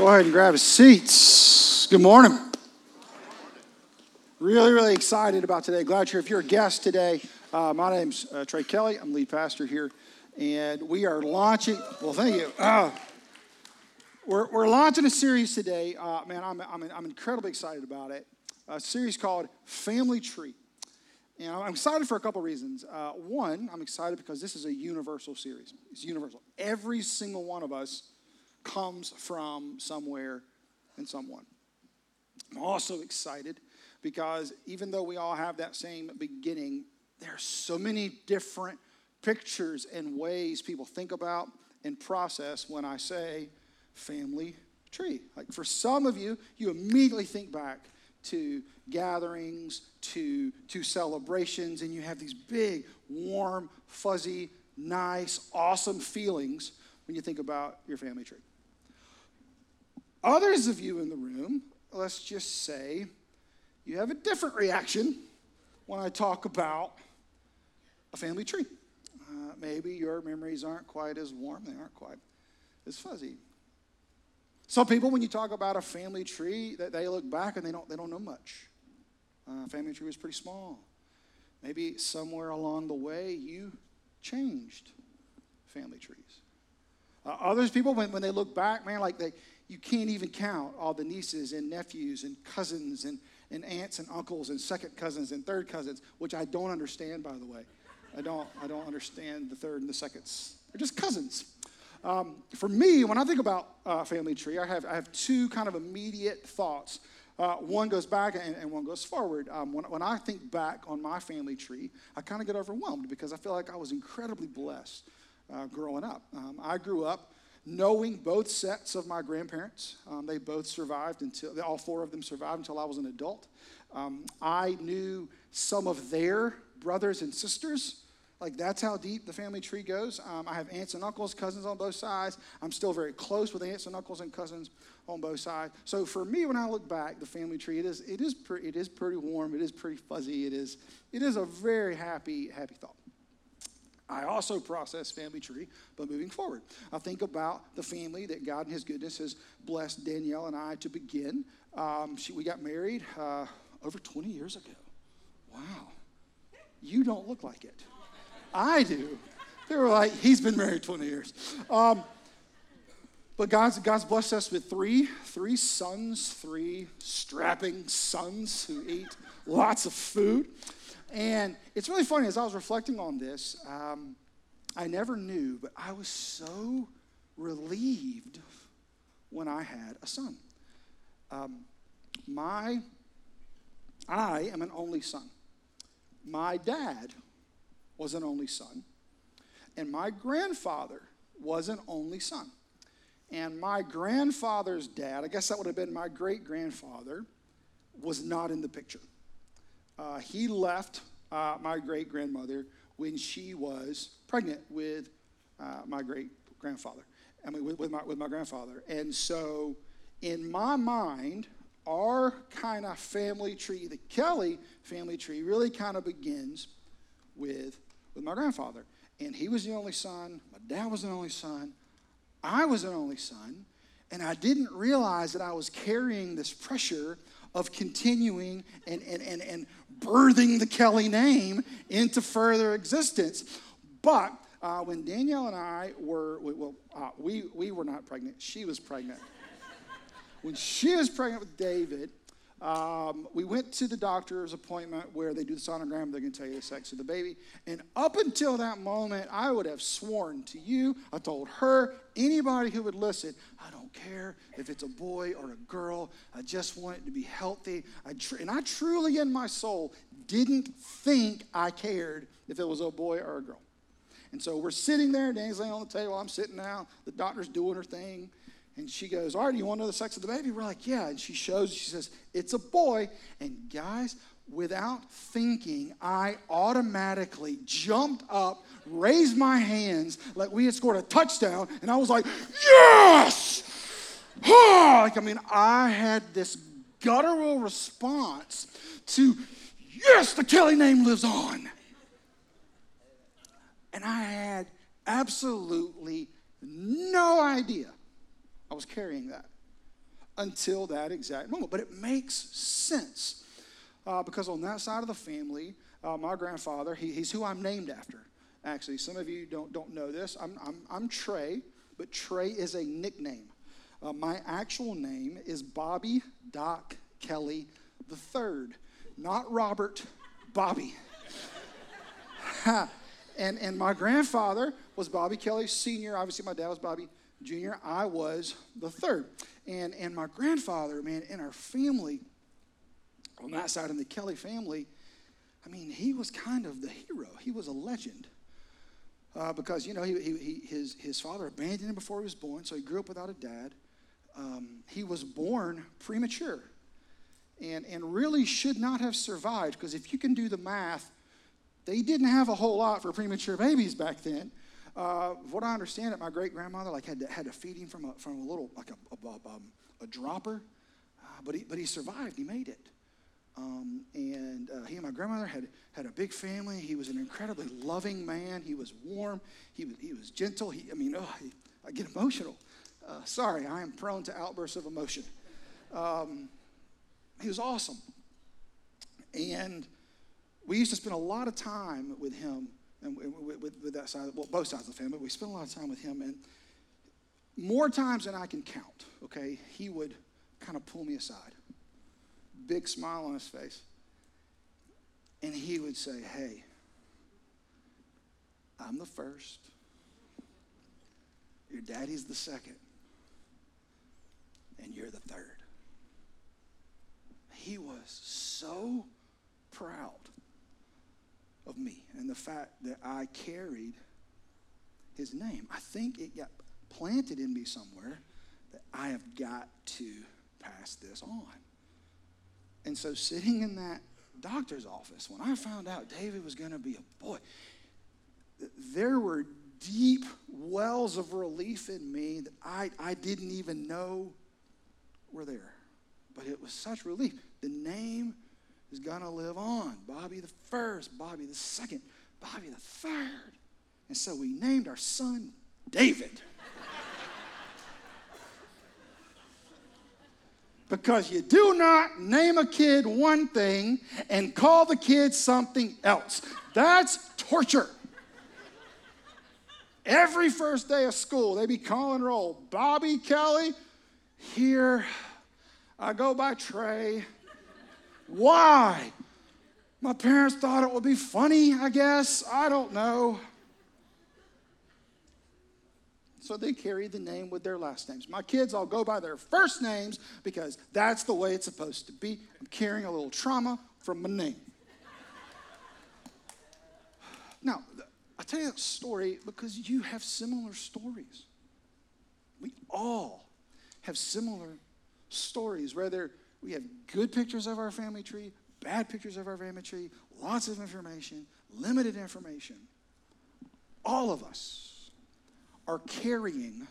Go ahead and grab a seats. Good morning. Really, really excited about today. Glad you're. Here if you're a guest today, uh, my name's uh, Trey Kelly. I'm lead pastor here, and we are launching. Well, thank you. Uh, we're, we're launching a series today. Uh, man, I'm, I'm, I'm incredibly excited about it. A series called Family Tree. And I'm excited for a couple reasons. Uh, one, I'm excited because this is a universal series. It's universal. Every single one of us comes from somewhere and someone. I'm also excited because even though we all have that same beginning, there are so many different pictures and ways people think about and process when I say family tree. Like for some of you, you immediately think back to gatherings, to, to celebrations, and you have these big, warm, fuzzy, nice, awesome feelings when you think about your family tree. Others of you in the room, let's just say, you have a different reaction when I talk about a family tree. Uh, maybe your memories aren't quite as warm, they aren't quite as fuzzy. Some people, when you talk about a family tree, they look back and they don't, they don't know much. Uh, family tree was pretty small. Maybe somewhere along the way you changed family trees. Uh, others people, when, when they look back, man, like they, you can't even count all the nieces and nephews and cousins and, and aunts and uncles and second cousins and third cousins, which I don't understand, by the way. I don't, I don't understand the third and the seconds. They're just cousins. Um, for me, when I think about uh, family tree, I have, I have two kind of immediate thoughts. Uh, one goes back and, and one goes forward. Um, when, when I think back on my family tree, I kind of get overwhelmed because I feel like I was incredibly blessed uh, growing up. Um, I grew up knowing both sets of my grandparents. Um, they both survived until, all four of them survived until I was an adult. Um, I knew some of their brothers and sisters. Like, that's how deep the family tree goes. Um, I have aunts and uncles, cousins on both sides. I'm still very close with aunts and uncles and cousins on both sides. So, for me, when I look back, the family tree, it is, it is, pre- it is pretty warm. It is pretty fuzzy. It is, it is a very happy, happy thought. I also process family tree, but moving forward, I think about the family that God in His goodness has blessed Danielle and I to begin. Um, she, we got married uh, over 20 years ago. Wow. You don't look like it. I do. They were like, he's been married 20 years. Um, but God's, God's blessed us with three, three sons, three strapping sons who eat lots of food. And it's really funny, as I was reflecting on this, um, I never knew, but I was so relieved when I had a son. Um, my, I am an only son. My dad was an only son, and my grandfather was an only son. And my grandfather's dad, I guess that would have been my great grandfather, was not in the picture. Uh, he left uh, my great grandmother when she was pregnant with uh, my great grandfather. I mean, with, with, my, with my grandfather. And so, in my mind, our kind of family tree, the Kelly family tree, really kind of begins with, with my grandfather. And he was the only son, my dad was the only son, I was the only son, and I didn't realize that I was carrying this pressure of continuing and, and, and, and birthing the Kelly name into further existence. But uh, when Danielle and I were, well, uh, we, we were not pregnant, she was pregnant. when she was pregnant with David, um, we went to the doctor's appointment where they do the sonogram. They're going to tell you the sex of the baby. And up until that moment, I would have sworn to you, I told her, anybody who would listen, I don't care if it's a boy or a girl. I just want it to be healthy. I tr- and I truly, in my soul, didn't think I cared if it was a boy or a girl. And so we're sitting there, Danny's laying on the table, I'm sitting down, the doctor's doing her thing. And she goes, All right, do you want to know the sex of the baby? We're like, Yeah. And she shows, she says, It's a boy. And guys, without thinking, I automatically jumped up, raised my hands like we had scored a touchdown. And I was like, Yes! like, I mean, I had this guttural response to, Yes, the Kelly name lives on. And I had absolutely no idea I was carrying that until that exact moment. But it makes sense uh, because on that side of the family, uh, my grandfather, he, he's who I'm named after. Actually, some of you don't, don't know this. I'm, I'm, I'm Trey, but Trey is a nickname. Uh, my actual name is Bobby Doc Kelly III, not Robert, Bobby. and, and my grandfather was Bobby Kelly Sr. Obviously, my dad was Bobby Jr. I was the third. And, and my grandfather, man, in our family, on that side in the Kelly family, I mean, he was kind of the hero. He was a legend. Uh, because, you know, he, he, his, his father abandoned him before he was born, so he grew up without a dad. Um, he was born premature and, and really should not have survived because if you can do the math, they didn't have a whole lot for premature babies back then. Uh, what I understand, that my great grandmother like had to, had to feed him from a, from a little like a, a, a, um, a dropper, uh, but he but he survived. He made it. Um, and uh, he and my grandmother had, had a big family. He was an incredibly loving man. He was warm. He was, he was gentle. He, I mean, oh, he, I get emotional. Uh, sorry, I am prone to outbursts of emotion. Um, he was awesome. And we used to spend a lot of time with him and with, with, with that side, well, both sides of the family. We spent a lot of time with him. And more times than I can count, okay, he would kind of pull me aside big smile on his face. And he would say, Hey, I'm the first. Your daddy's the second. And you're the third. He was so proud of me and the fact that I carried his name. I think it got planted in me somewhere that I have got to pass this on. And so, sitting in that doctor's office, when I found out David was going to be a boy, there were deep wells of relief in me that I, I didn't even know were there. But it was such relief. The name is going to live on. Bobby the first, Bobby the second, Bobby the third. And so we named our son David. because you do not name a kid one thing and call the kid something else. That's torture. Every first day of school, they be calling roll. Bobby Kelly, here. I go by Trey. Why? My parents thought it would be funny, I guess. I don't know. So they carry the name with their last names. My kids all go by their first names because that's the way it's supposed to be. I'm carrying a little trauma from my name. Now, I tell you that story because you have similar stories. We all have similar stories, whether we have good pictures of our family tree, bad pictures of our family tree, lots of information, limited information. All of us are carrying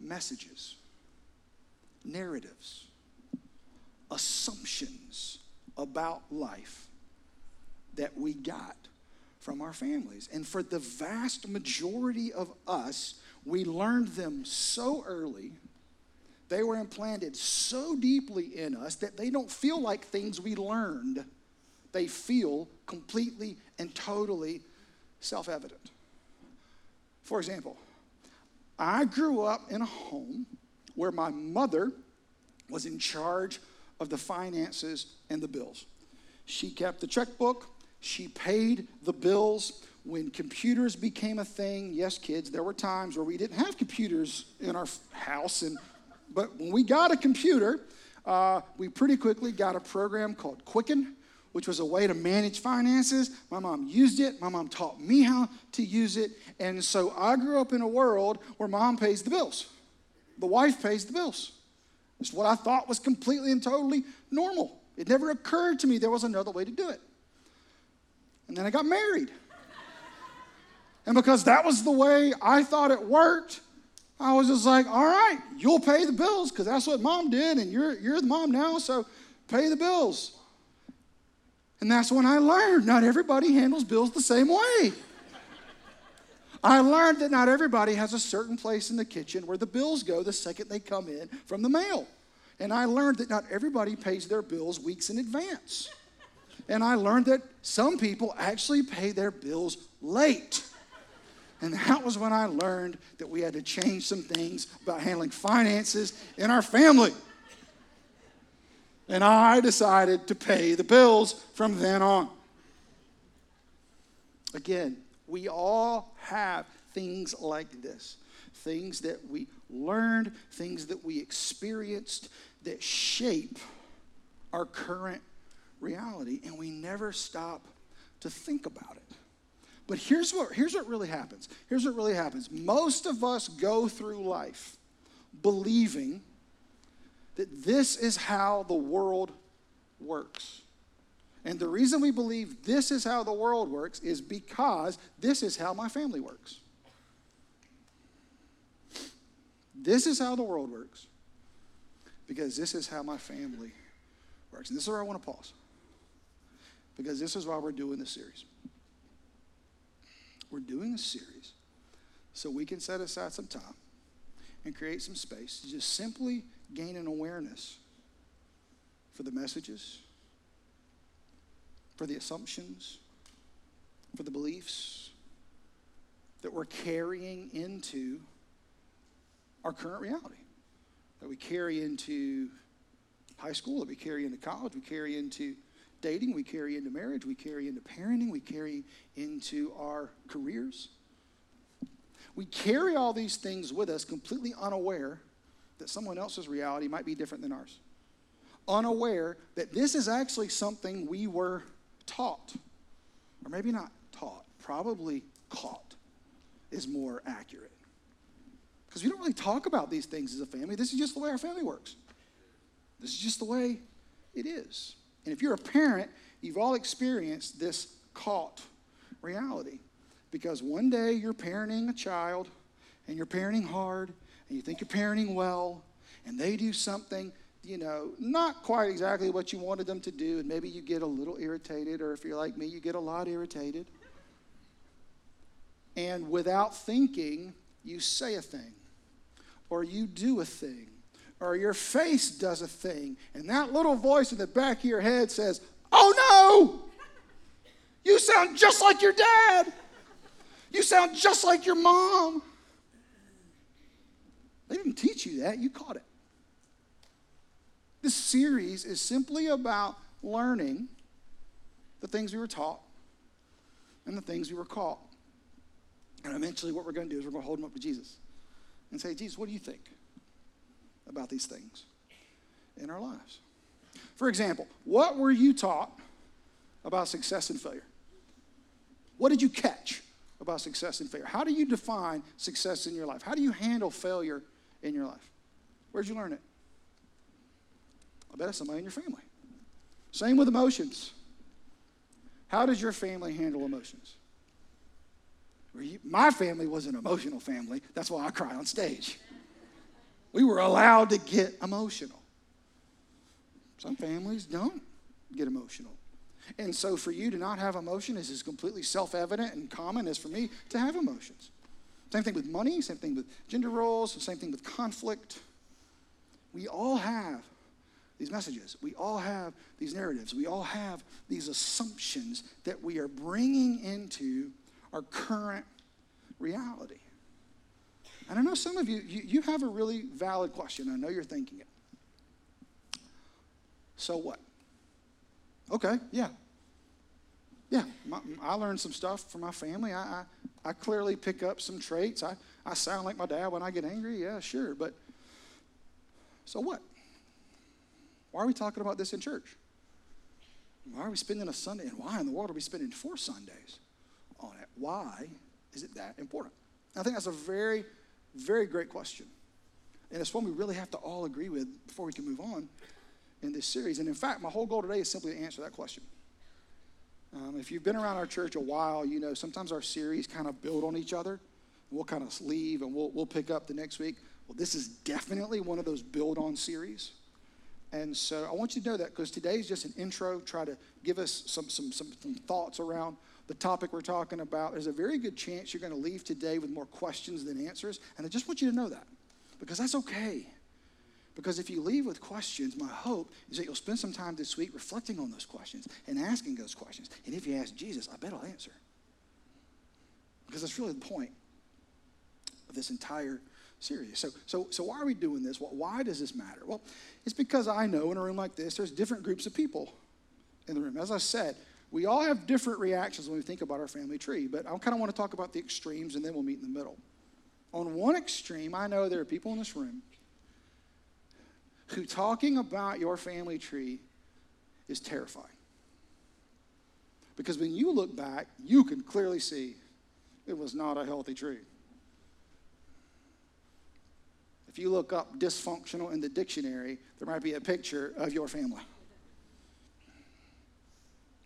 messages, narratives, assumptions about life that we got from our families. And for the vast majority of us, we learned them so early. They were implanted so deeply in us that they don't feel like things we learned. They feel completely and totally self evident. For example, I grew up in a home where my mother was in charge of the finances and the bills. She kept the checkbook, she paid the bills. When computers became a thing, yes, kids, there were times where we didn't have computers in our house, and but when we got a computer, uh, we pretty quickly got a program called Quicken, which was a way to manage finances. My mom used it. My mom taught me how to use it. And so I grew up in a world where mom pays the bills, the wife pays the bills. It's what I thought was completely and totally normal. It never occurred to me there was another way to do it. And then I got married. And because that was the way I thought it worked, I was just like, all right, you'll pay the bills because that's what mom did, and you're, you're the mom now, so pay the bills. And that's when I learned not everybody handles bills the same way. I learned that not everybody has a certain place in the kitchen where the bills go the second they come in from the mail. And I learned that not everybody pays their bills weeks in advance. And I learned that some people actually pay their bills late. And that was when I learned that we had to change some things about handling finances in our family. And I decided to pay the bills from then on. Again, we all have things like this things that we learned, things that we experienced that shape our current reality, and we never stop to think about it. But here's what, here's what really happens. Here's what really happens. Most of us go through life believing that this is how the world works. And the reason we believe this is how the world works is because this is how my family works. This is how the world works because this is how my family works. And this is where I want to pause because this is why we're doing this series. We're doing a series so we can set aside some time and create some space to just simply gain an awareness for the messages, for the assumptions, for the beliefs that we're carrying into our current reality, that we carry into high school, that we carry into college, we carry into dating, we carry into marriage, we carry into parenting, we carry into our careers. We carry all these things with us completely unaware that someone else's reality might be different than ours. Unaware that this is actually something we were taught, or maybe not taught, probably caught is more accurate. Because we don't really talk about these things as a family. This is just the way our family works. This is just the way it is. And if you're a parent, you've all experienced this caught reality. Because one day you're parenting a child and you're parenting hard and you think you're parenting well and they do something, you know, not quite exactly what you wanted them to do, and maybe you get a little irritated, or if you're like me, you get a lot irritated. And without thinking, you say a thing or you do a thing or your face does a thing, and that little voice in the back of your head says, Oh no! You sound just like your dad. You sound just like your mom. They didn't teach you that, you caught it. This series is simply about learning the things we were taught and the things we were caught. And eventually, what we're going to do is we're going to hold them up to Jesus and say, Jesus, what do you think? About these things in our lives. For example, what were you taught about success and failure? What did you catch about success and failure? How do you define success in your life? How do you handle failure in your life? Where'd you learn it? I bet it's somebody in your family. Same with emotions. How does your family handle emotions? My family was an emotional family. That's why I cry on stage. We were allowed to get emotional. Some families don't get emotional. And so for you to not have emotion is as completely self evident and common as for me to have emotions. Same thing with money, same thing with gender roles, same thing with conflict. We all have these messages. We all have these narratives. We all have these assumptions that we are bringing into our current reality. And I know some of you, you, you have a really valid question. I know you're thinking it. So what? Okay, yeah. Yeah, my, I learned some stuff from my family. I, I, I, clearly pick up some traits. I, I sound like my dad when I get angry. Yeah, sure. But so what? Why are we talking about this in church? Why are we spending a Sunday? And why in the world are we spending four Sundays on it? Why is it that important? I think that's a very very great question. And it's one we really have to all agree with before we can move on in this series. And in fact, my whole goal today is simply to answer that question. Um, if you've been around our church a while, you know sometimes our series kind of build on each other. We'll kind of leave and we'll, we'll pick up the next week. Well, this is definitely one of those build on series. And so I want you to know that because today is just an intro, try to give us some, some, some, some thoughts around the topic we're talking about, there's a very good chance you're going to leave today with more questions than answers. And I just want you to know that because that's okay. Because if you leave with questions, my hope is that you'll spend some time this week reflecting on those questions and asking those questions. And if you ask Jesus, I bet I'll answer. Because that's really the point of this entire series. So, so, so why are we doing this? Why does this matter? Well, it's because I know in a room like this, there's different groups of people in the room. As I said, we all have different reactions when we think about our family tree, but I kind of want to talk about the extremes and then we'll meet in the middle. On one extreme, I know there are people in this room who talking about your family tree is terrifying. Because when you look back, you can clearly see it was not a healthy tree. If you look up dysfunctional in the dictionary, there might be a picture of your family.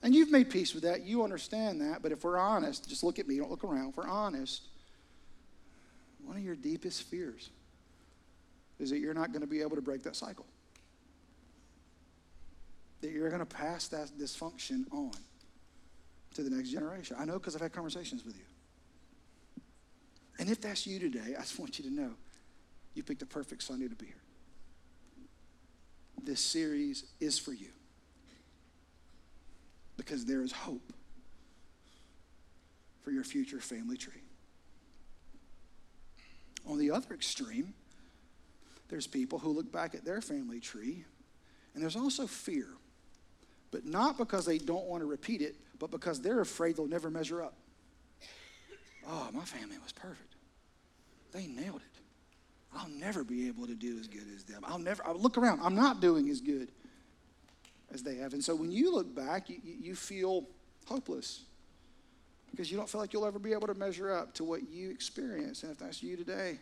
And you've made peace with that. You understand that. But if we're honest, just look at me, don't look around. If we're honest, one of your deepest fears is that you're not going to be able to break that cycle. That you're going to pass that dysfunction on to the next generation. I know because I've had conversations with you. And if that's you today, I just want you to know you picked the perfect Sunday to be here. This series is for you because there is hope for your future family tree. On the other extreme, there's people who look back at their family tree, and there's also fear, but not because they don't want to repeat it, but because they're afraid they'll never measure up. Oh, my family was perfect. They nailed it. I'll never be able to do as good as them. I'll never, I'll look around, I'm not doing as good as they have. And so when you look back, you, you feel hopeless because you don't feel like you'll ever be able to measure up to what you experience. And if that's you today,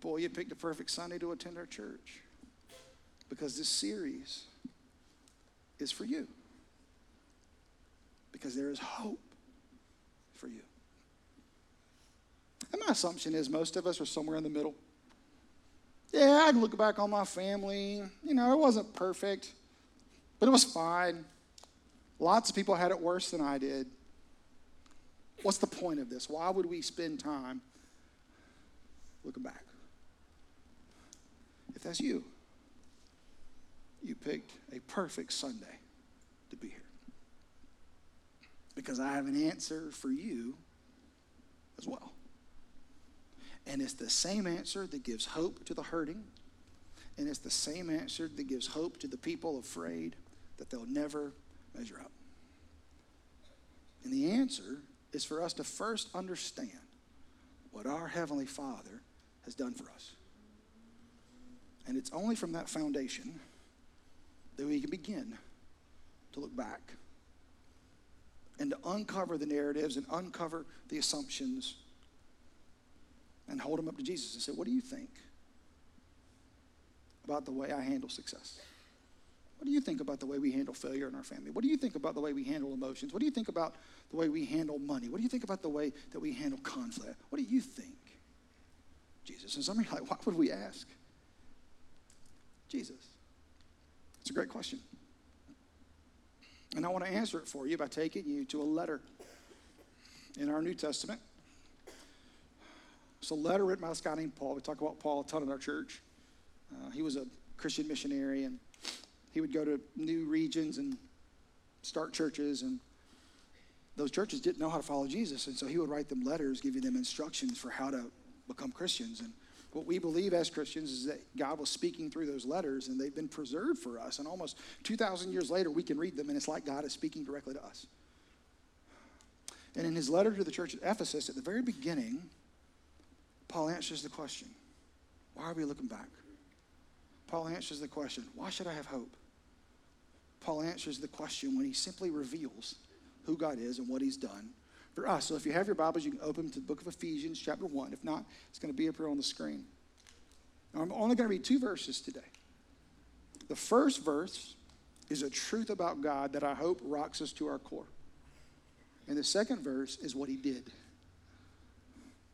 boy, you picked a perfect Sunday to attend our church because this series is for you. Because there is hope for you. And my assumption is most of us are somewhere in the middle. Yeah, I look back on my family. You know, it wasn't perfect, but it was fine. Lots of people had it worse than I did. What's the point of this? Why would we spend time looking back? If that's you, you picked a perfect Sunday to be here. Because I have an answer for you as well. And it's the same answer that gives hope to the hurting. And it's the same answer that gives hope to the people afraid that they'll never measure up. And the answer is for us to first understand what our Heavenly Father has done for us. And it's only from that foundation that we can begin to look back and to uncover the narratives and uncover the assumptions and hold them up to Jesus and say, What do you think about the way I handle success? What do you think about the way we handle failure in our family? What do you think about the way we handle emotions? What do you think about the way we handle money? What do you think about the way that we handle conflict? What do you think? Jesus. And some are like, why would we ask? Jesus. It's a great question. And I want to answer it for you by taking you to a letter in our New Testament it's a letter written by this guy named Paul. We talk about Paul a ton in our church. Uh, he was a Christian missionary, and he would go to new regions and start churches, and those churches didn't know how to follow Jesus, and so he would write them letters giving them instructions for how to become Christians. And what we believe as Christians is that God was speaking through those letters, and they've been preserved for us. And almost 2,000 years later, we can read them, and it's like God is speaking directly to us. And in his letter to the church at Ephesus, at the very beginning, Paul answers the question why are we looking back? Paul answers the question why should I have hope? Paul answers the question when he simply reveals who God is and what he's done for us. So if you have your Bibles, you can open to the book of Ephesians, chapter 1. If not, it's going to be up here on the screen. Now, I'm only going to read two verses today. The first verse is a truth about God that I hope rocks us to our core. And the second verse is what he did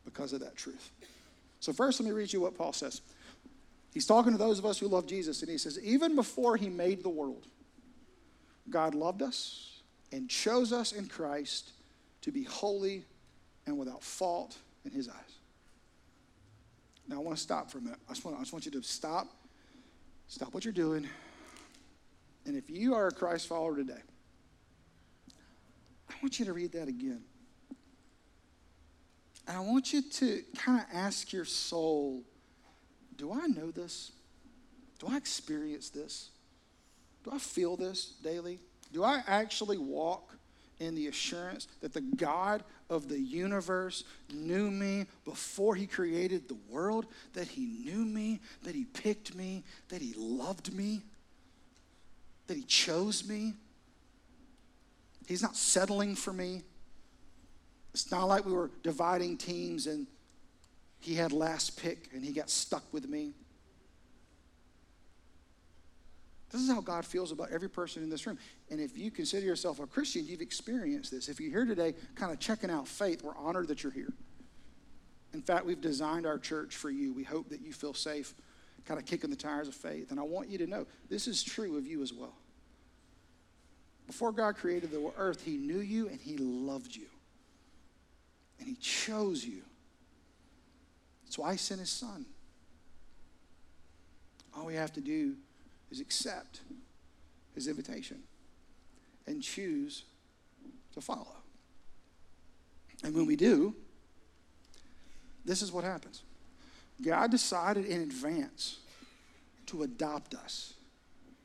because of that truth. So, first, let me read you what Paul says. He's talking to those of us who love Jesus, and he says, Even before he made the world, God loved us and chose us in Christ to be holy and without fault in his eyes. Now, I want to stop for a minute. I just want, I just want you to stop, stop what you're doing. And if you are a Christ follower today, I want you to read that again. And I want you to kind of ask your soul do I know this? Do I experience this? Do I feel this daily? Do I actually walk in the assurance that the God of the universe knew me before he created the world, that he knew me, that he picked me, that he loved me, that he chose me? He's not settling for me. It's not like we were dividing teams and he had last pick and he got stuck with me. This is how God feels about every person in this room. And if you consider yourself a Christian, you've experienced this. If you're here today kind of checking out faith, we're honored that you're here. In fact, we've designed our church for you. We hope that you feel safe, kind of kicking the tires of faith. And I want you to know this is true of you as well. Before God created the earth, He knew you and He loved you. And He chose you. That's why He sent His Son. All we have to do is accept His invitation and choose to follow. And when we do, this is what happens God decided in advance to adopt us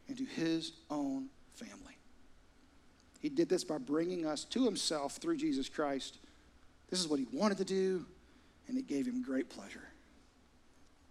into His own family. He did this by bringing us to himself through Jesus Christ. This is what he wanted to do, and it gave him great pleasure.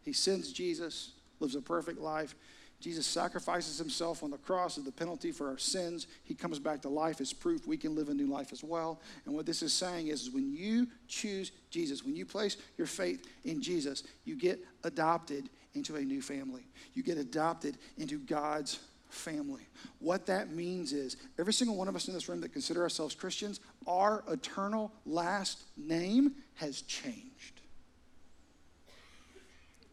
He sends Jesus, lives a perfect life. Jesus sacrifices himself on the cross as the penalty for our sins. He comes back to life as proof we can live a new life as well. And what this is saying is, is when you choose Jesus, when you place your faith in Jesus, you get adopted into a new family. You get adopted into God's family. What that means is every single one of us in this room that consider ourselves Christians, our eternal last name has changed.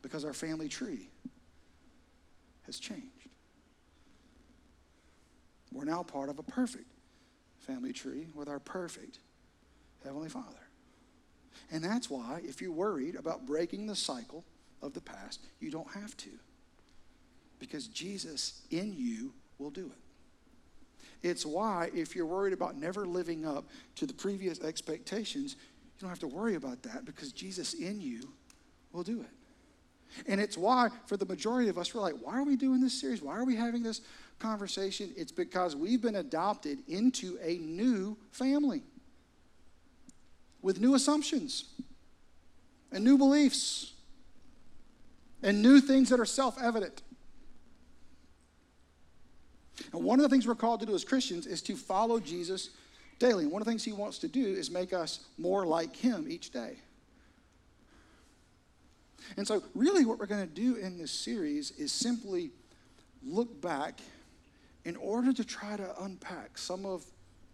Because our family tree has changed. We're now part of a perfect family tree with our perfect Heavenly Father. And that's why, if you're worried about breaking the cycle of the past, you don't have to because Jesus in you will do it. It's why, if you're worried about never living up to the previous expectations, you don't have to worry about that because Jesus in you will do it. And it's why, for the majority of us, we're like, why are we doing this series? Why are we having this conversation? It's because we've been adopted into a new family with new assumptions and new beliefs and new things that are self evident. And one of the things we're called to do as Christians is to follow Jesus daily. And one of the things he wants to do is make us more like him each day. And so, really, what we're going to do in this series is simply look back in order to try to unpack some of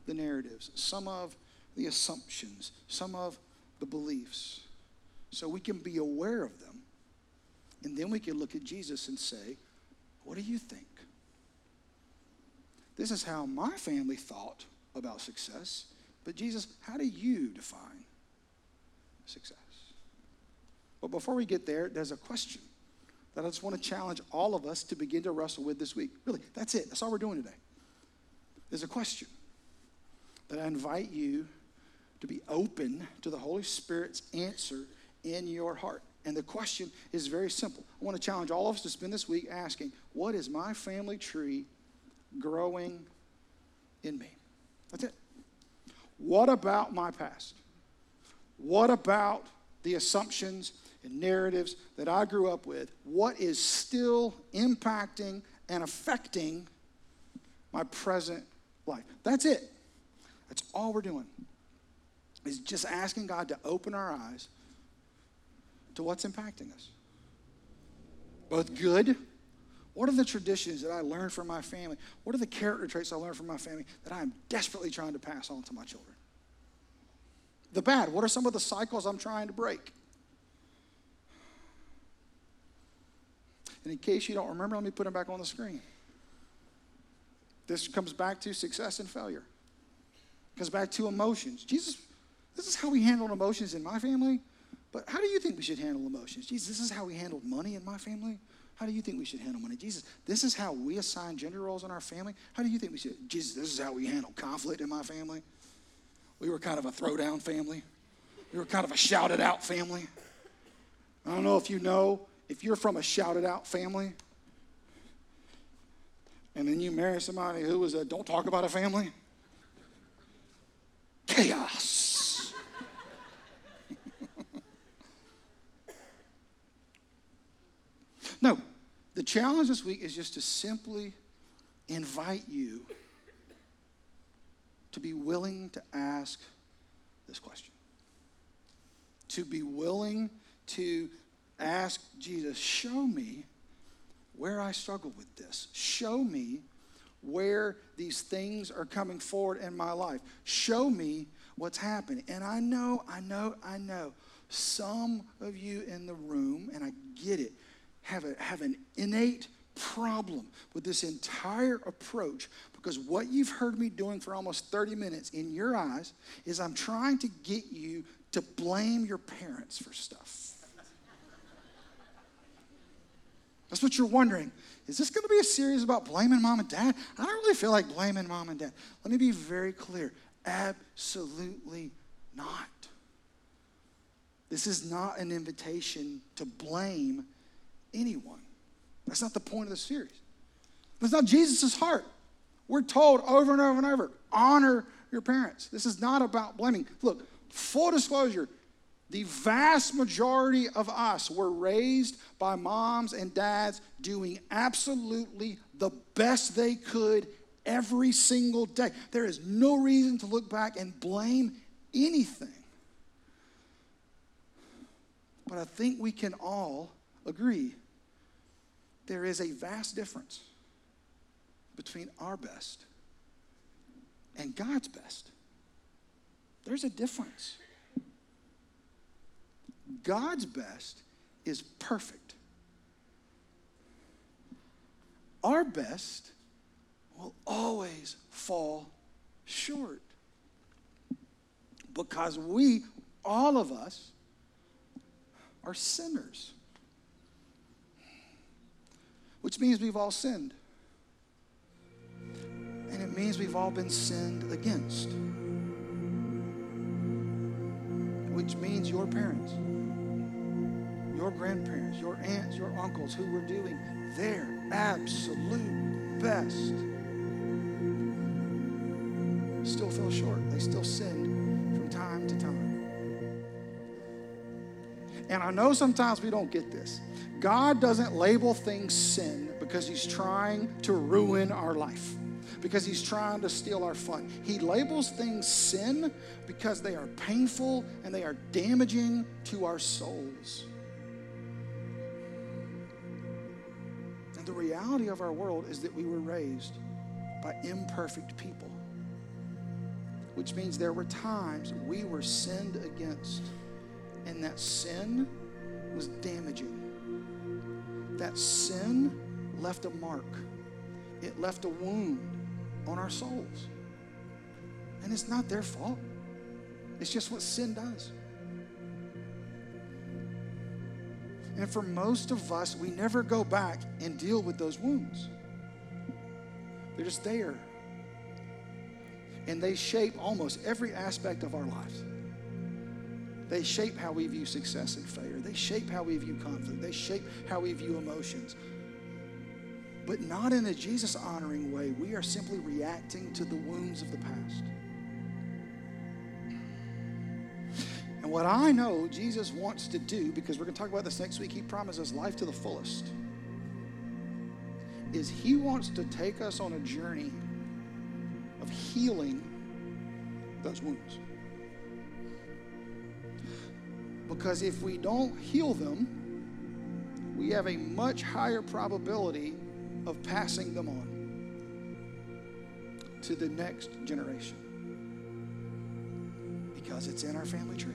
the narratives, some of the assumptions, some of the beliefs, so we can be aware of them. And then we can look at Jesus and say, What do you think? This is how my family thought about success. But Jesus, how do you define success? But before we get there, there's a question that I just want to challenge all of us to begin to wrestle with this week. Really, that's it. That's all we're doing today. There's a question that I invite you to be open to the Holy Spirit's answer in your heart. And the question is very simple. I want to challenge all of us to spend this week asking, What is my family tree growing in me. That's it. What about my past? What about the assumptions and narratives that I grew up with? What is still impacting and affecting my present life? That's it. That's all we're doing. Is just asking God to open our eyes to what's impacting us. Both good what are the traditions that I learned from my family? What are the character traits I learned from my family that I am desperately trying to pass on to my children? The bad, what are some of the cycles I'm trying to break? And in case you don't remember, let me put them back on the screen. This comes back to success and failure. Comes back to emotions. Jesus, this is how we handled emotions in my family. But how do you think we should handle emotions? Jesus, this is how we handled money in my family. How do you think we should handle money? Jesus, this is how we assign gender roles in our family. How do you think we should? Jesus, this is how we handle conflict in my family. We were kind of a throwdown family. We were kind of a shouted out family. I don't know if you know, if you're from a shouted out family, and then you marry somebody who was a don't talk about a family, chaos. No, the challenge this week is just to simply invite you to be willing to ask this question. To be willing to ask Jesus, show me where I struggle with this. Show me where these things are coming forward in my life. Show me what's happening. And I know, I know, I know some of you in the room, and I get it, have, a, have an innate problem with this entire approach because what you've heard me doing for almost 30 minutes in your eyes is I'm trying to get you to blame your parents for stuff. That's what you're wondering. Is this going to be a series about blaming mom and dad? I don't really feel like blaming mom and dad. Let me be very clear. Absolutely not. This is not an invitation to blame anyone. That's not the point of the series. That's not Jesus' heart. We're told over and over and over honor your parents. This is not about blaming. Look, full disclosure the vast majority of us were raised by moms and dads doing absolutely the best they could every single day. There is no reason to look back and blame anything. But I think we can all agree there is a vast difference between our best and God's best. There's a difference. God's best is perfect. Our best will always fall short because we, all of us, are sinners, which means we've all sinned. And it means we've all been sinned against, which means your parents your grandparents, your aunts, your uncles who were doing their absolute best still fell short. They still sinned from time to time. And I know sometimes we don't get this. God doesn't label things sin because he's trying to ruin our life because he's trying to steal our fun. He labels things sin because they are painful and they are damaging to our souls. And the reality of our world is that we were raised by imperfect people, which means there were times we were sinned against, and that sin was damaging. That sin left a mark, it left a wound on our souls. And it's not their fault, it's just what sin does. And for most of us, we never go back and deal with those wounds. They're just there. And they shape almost every aspect of our lives. They shape how we view success and failure. They shape how we view conflict. They shape how we view emotions. But not in a Jesus honoring way. We are simply reacting to the wounds of the past. And what I know Jesus wants to do, because we're going to talk about this next week, he promises life to the fullest, is he wants to take us on a journey of healing those wounds. Because if we don't heal them, we have a much higher probability of passing them on to the next generation because it's in our family tree.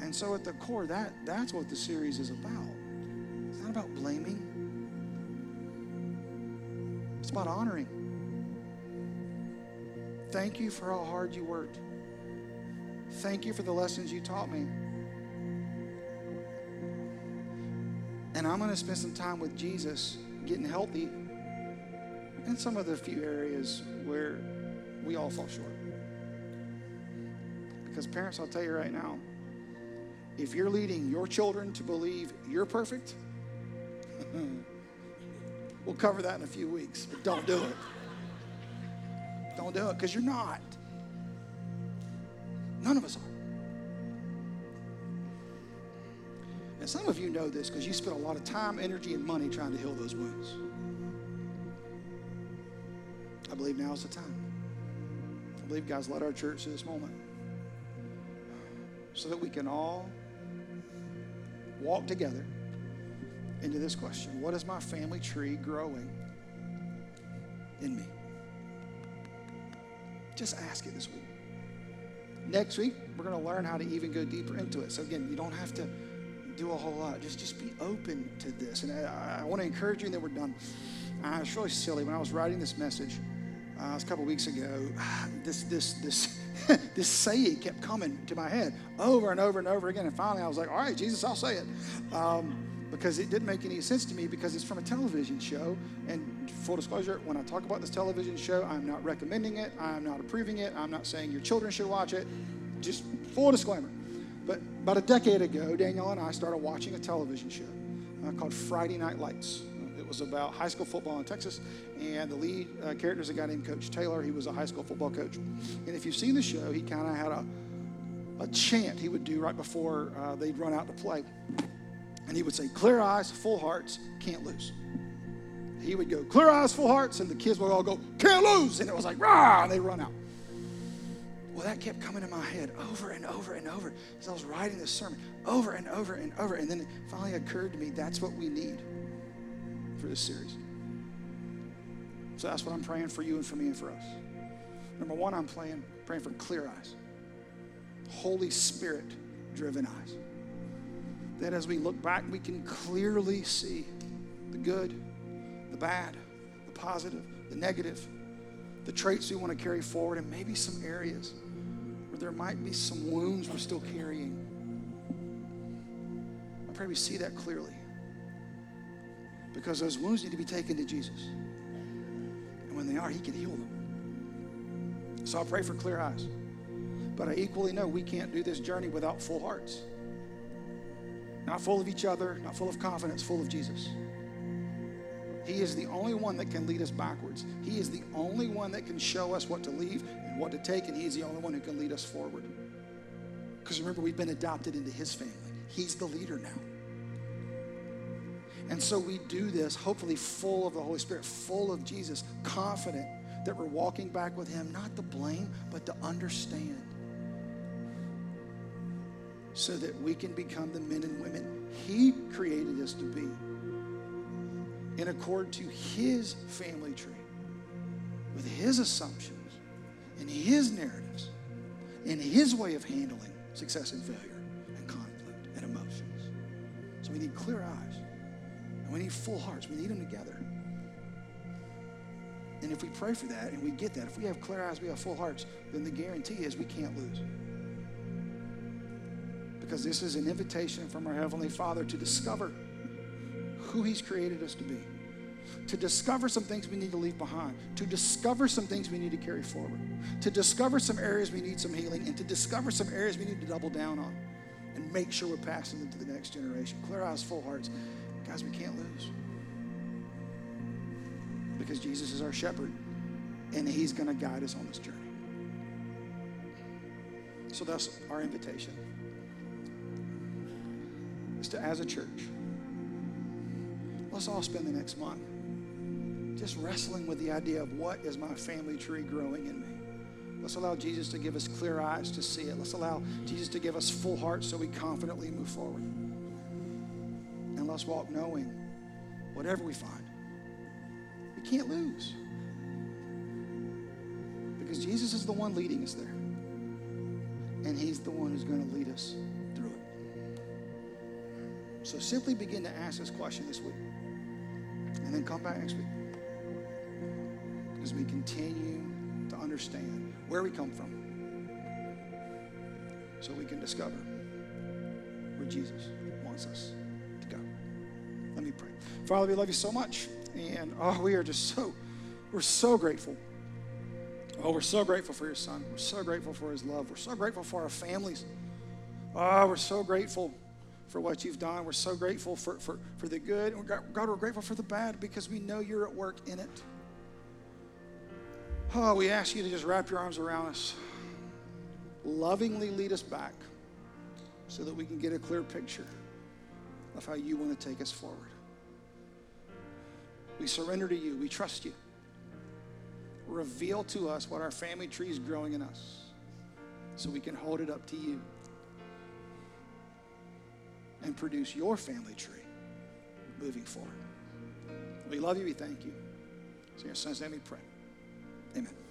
And so at the core, that, that's what the series is about. It's not about blaming. It's about honoring. Thank you for how hard you worked. Thank you for the lessons you taught me. And I'm going to spend some time with Jesus getting healthy in some of the few areas where we all fall short. Because, parents, I'll tell you right now, if you're leading your children to believe you're perfect, we'll cover that in a few weeks, but don't do it. Don't do it because you're not. None of us are. And some of you know this because you spent a lot of time, energy, and money trying to heal those wounds. I believe now is the time. I believe God's led our church to this moment so that we can all walk together into this question What is my family tree growing in me? Just ask it this week. Next week, we're going to learn how to even go deeper into it. So, again, you don't have to do a whole lot. Just, just be open to this. And I, I want to encourage you, then we're done. Uh, it's really silly. When I was writing this message, uh, it was a couple weeks ago, this, this, this, this saying kept coming to my head over and over and over again. And finally, I was like, all right, Jesus, I'll say it. Um, because it didn't make any sense to me because it's from a television show. And full disclosure, when I talk about this television show, I'm not recommending it, I'm not approving it, I'm not saying your children should watch it. Just full disclaimer. But about a decade ago, Daniel and I started watching a television show uh, called Friday Night Lights. It was about high school football in Texas, and the lead uh, character is a guy named Coach Taylor. He was a high school football coach. And if you've seen the show, he kind of had a, a chant he would do right before uh, they'd run out to play. And he would say, Clear eyes, full hearts, can't lose. He would go, Clear eyes, full hearts, and the kids would all go, Can't lose. And it was like, Rah! And they run out. Well, that kept coming in my head over and over and over as I was writing this sermon, over and over and over. And then it finally occurred to me that's what we need for this series. So that's what I'm praying for you and for me and for us. Number one, I'm praying, praying for clear eyes, Holy Spirit driven eyes. That as we look back, we can clearly see the good, the bad, the positive, the negative, the traits we want to carry forward, and maybe some areas where there might be some wounds we're still carrying. I pray we see that clearly because those wounds need to be taken to Jesus. And when they are, He can heal them. So I pray for clear eyes. But I equally know we can't do this journey without full hearts. Not full of each other, not full of confidence, full of Jesus. He is the only one that can lead us backwards. He is the only one that can show us what to leave and what to take, and He's the only one who can lead us forward. Because remember, we've been adopted into His family. He's the leader now. And so we do this, hopefully full of the Holy Spirit, full of Jesus, confident that we're walking back with Him, not to blame, but to understand. So that we can become the men and women He created us to be in accord to His family tree, with His assumptions and His narratives and His way of handling success and failure and conflict and emotions. So we need clear eyes. And we need full hearts. We need them together. And if we pray for that and we get that, if we have clear eyes, we have full hearts, then the guarantee is we can't lose. Because this is an invitation from our Heavenly Father to discover who He's created us to be, to discover some things we need to leave behind, to discover some things we need to carry forward, to discover some areas we need some healing, and to discover some areas we need to double down on and make sure we're passing them to the next generation. Clear eyes, full hearts. Guys, we can't lose. Because Jesus is our shepherd and he's going to guide us on this journey. So that's our invitation. Is to, as a church, let's all spend the next month just wrestling with the idea of what is my family tree growing in me. Let's allow Jesus to give us clear eyes to see it. Let's allow Jesus to give us full hearts so we confidently move forward. And let's walk knowing whatever we find, we can't lose. Because Jesus is the one leading us there. And He's the one who's going to lead us through it. So simply begin to ask this question this week. And then come back next week. as we continue to understand where we come from so we can discover where Jesus wants us to go. Let me pray. Father, we love you so much. And oh, we are just so, we're so grateful. Oh, we're so grateful for your son. We're so grateful for his love. We're so grateful for our families. Oh, we're so grateful for what you've done. We're so grateful for, for, for the good. God, we're grateful for the bad because we know you're at work in it. Oh, we ask you to just wrap your arms around us, lovingly lead us back so that we can get a clear picture of how you want to take us forward. We surrender to you, we trust you. Reveal to us what our family tree is growing in us so we can hold it up to you and produce your family tree moving forward. We love you. We thank you. So, in your son's name we pray. Amen.